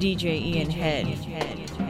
DJ Ian Head.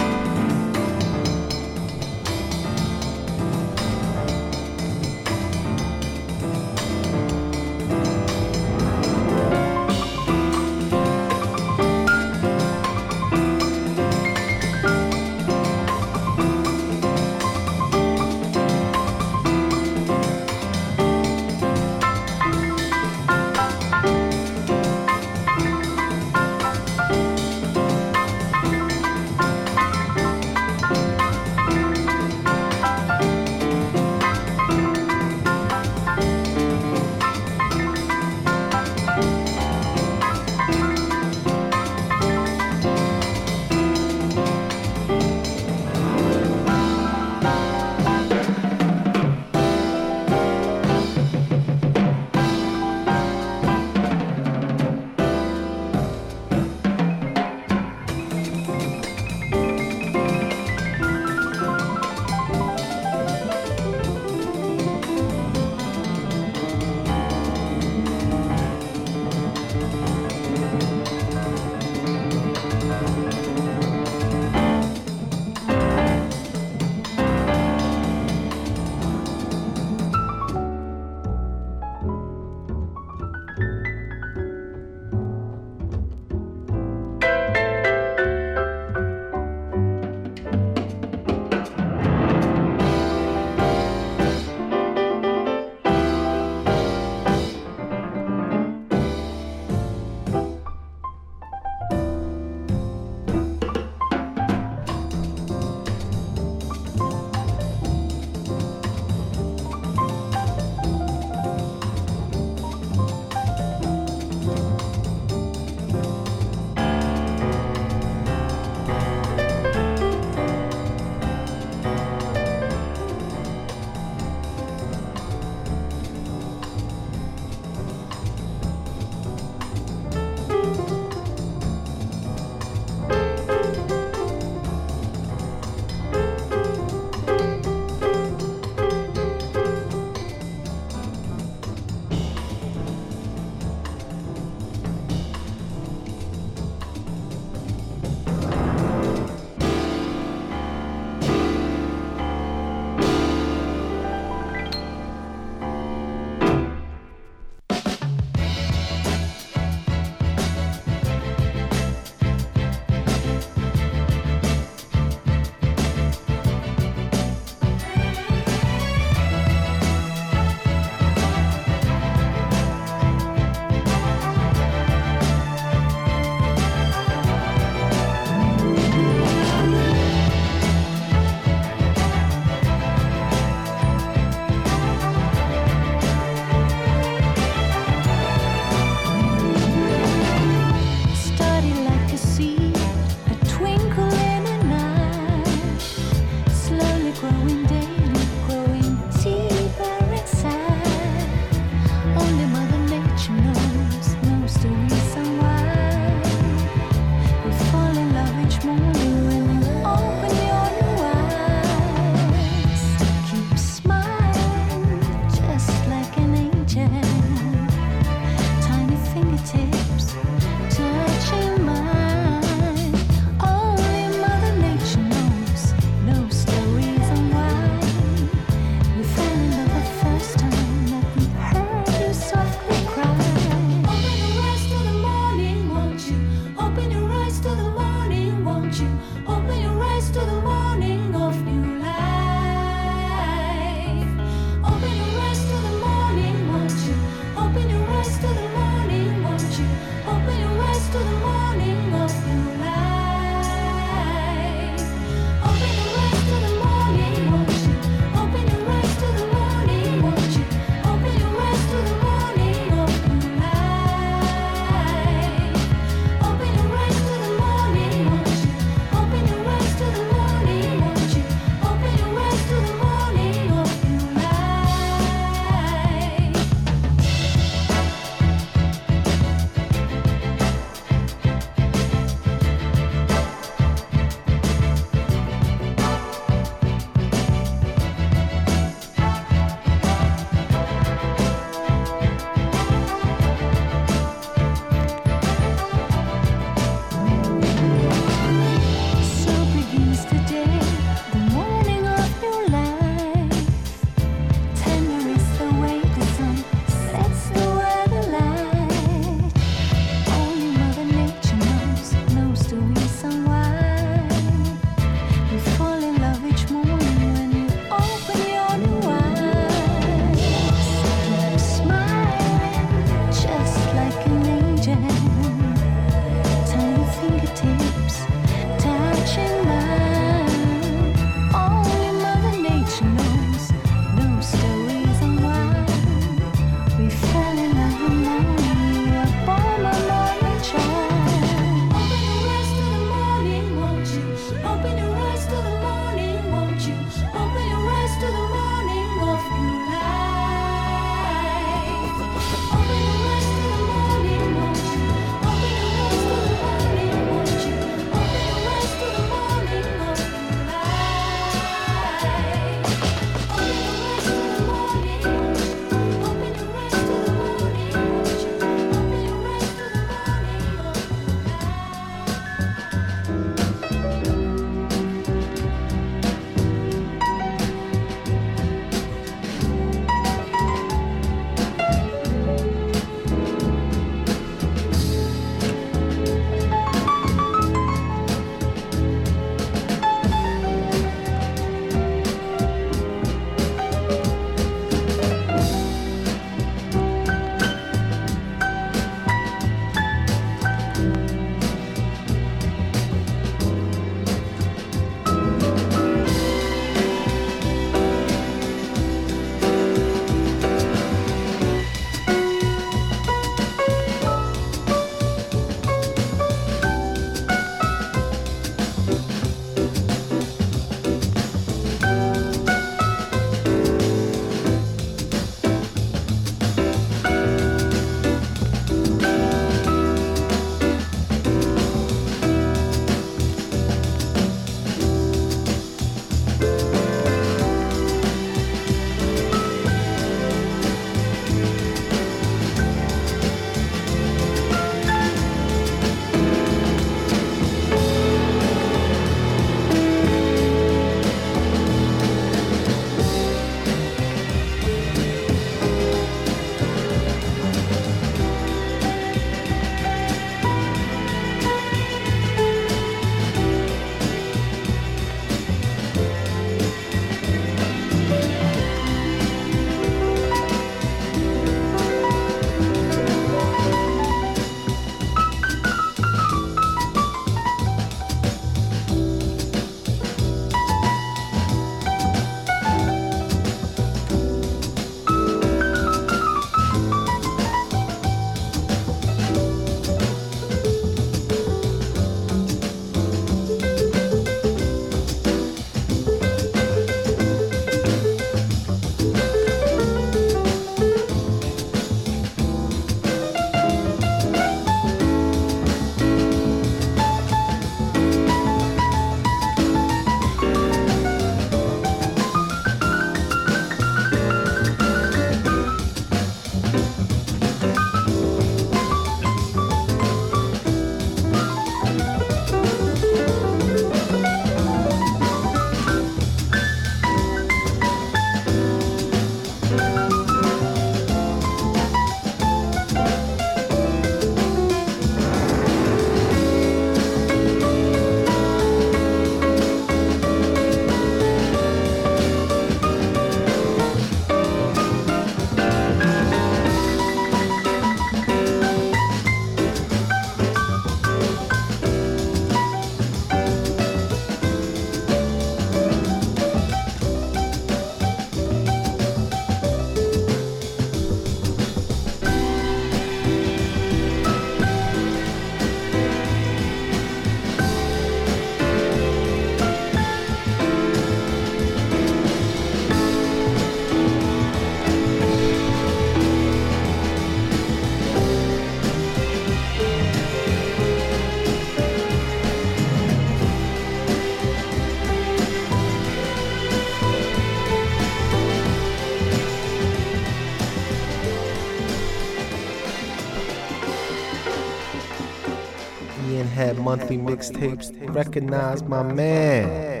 Monthly mixtapes. Recognize my man.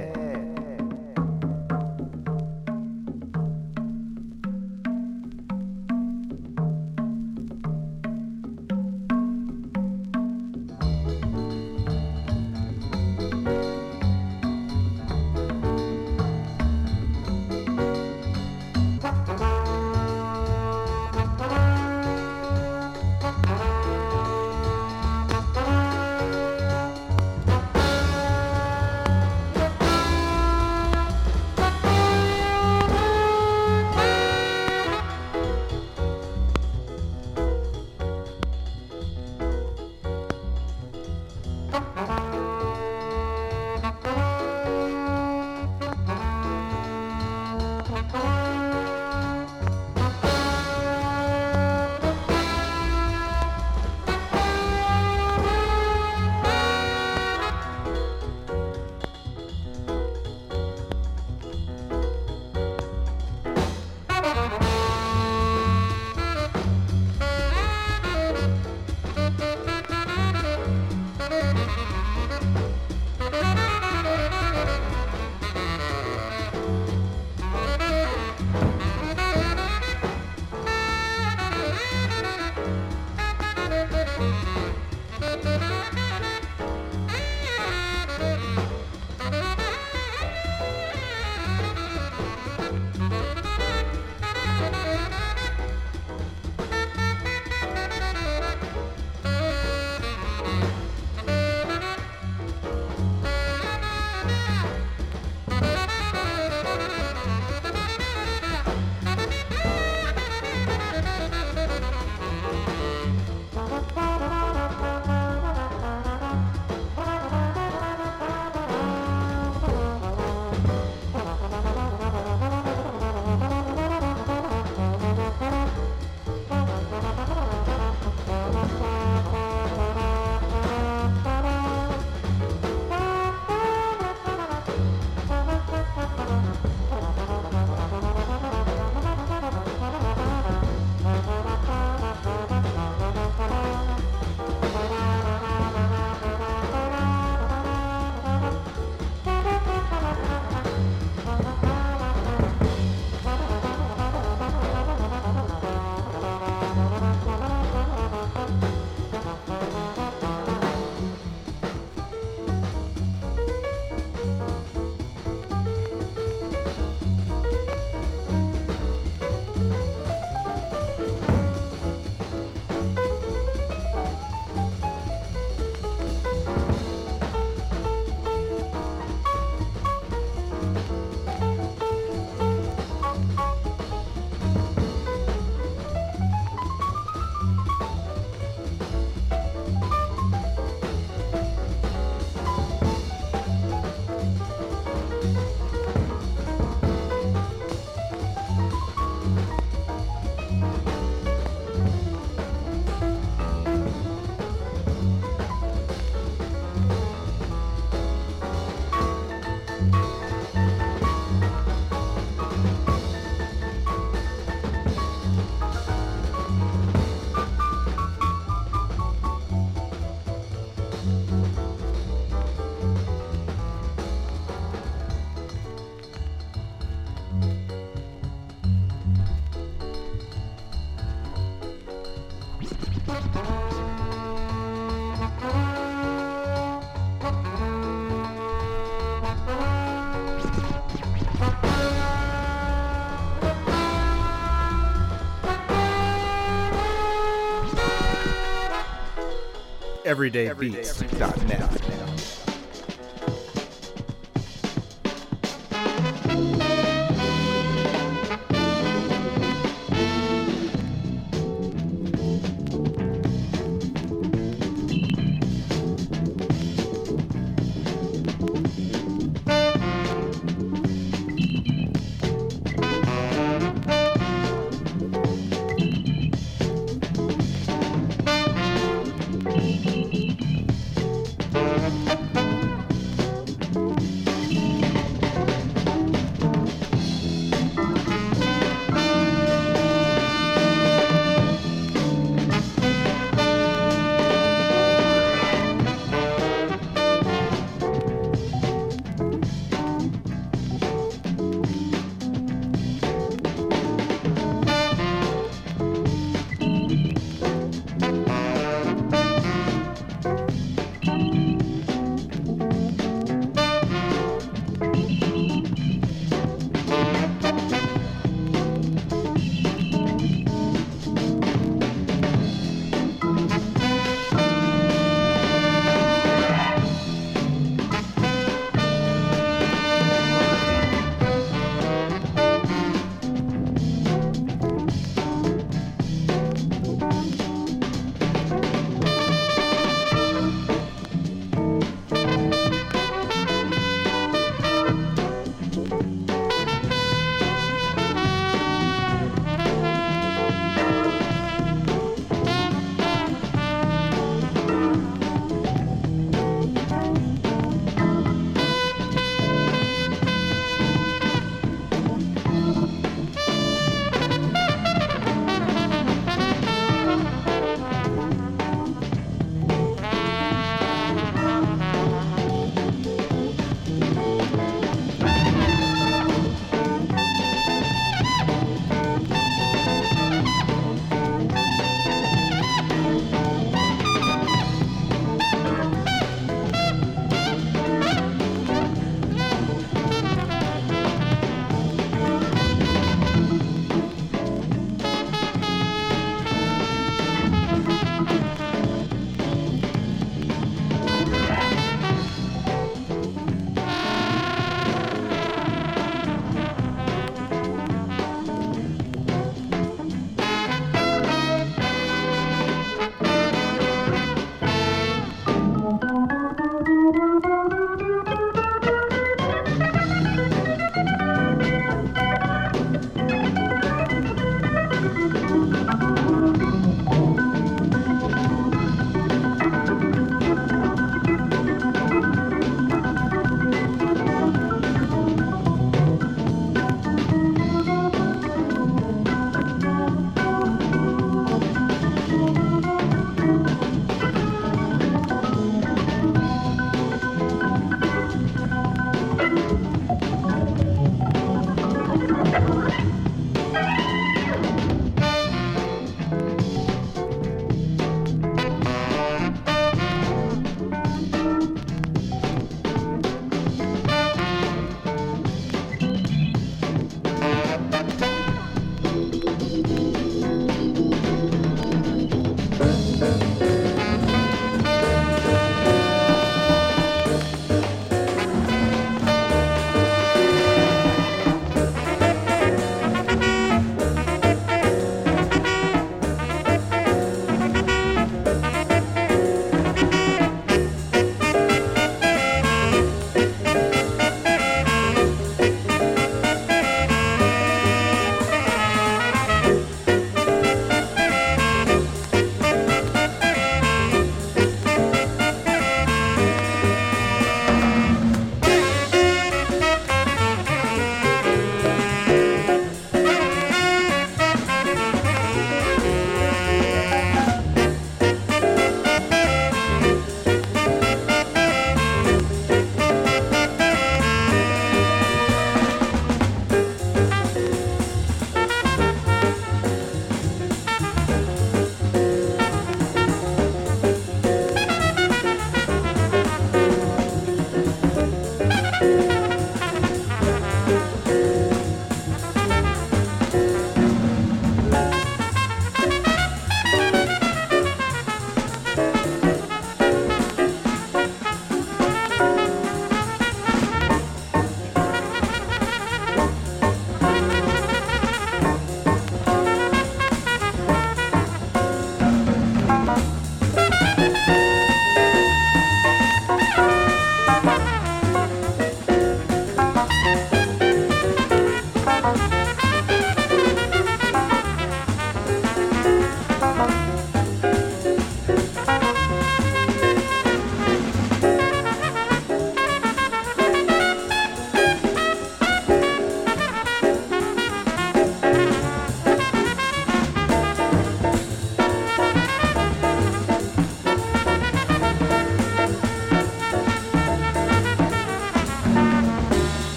everydaybeats.net.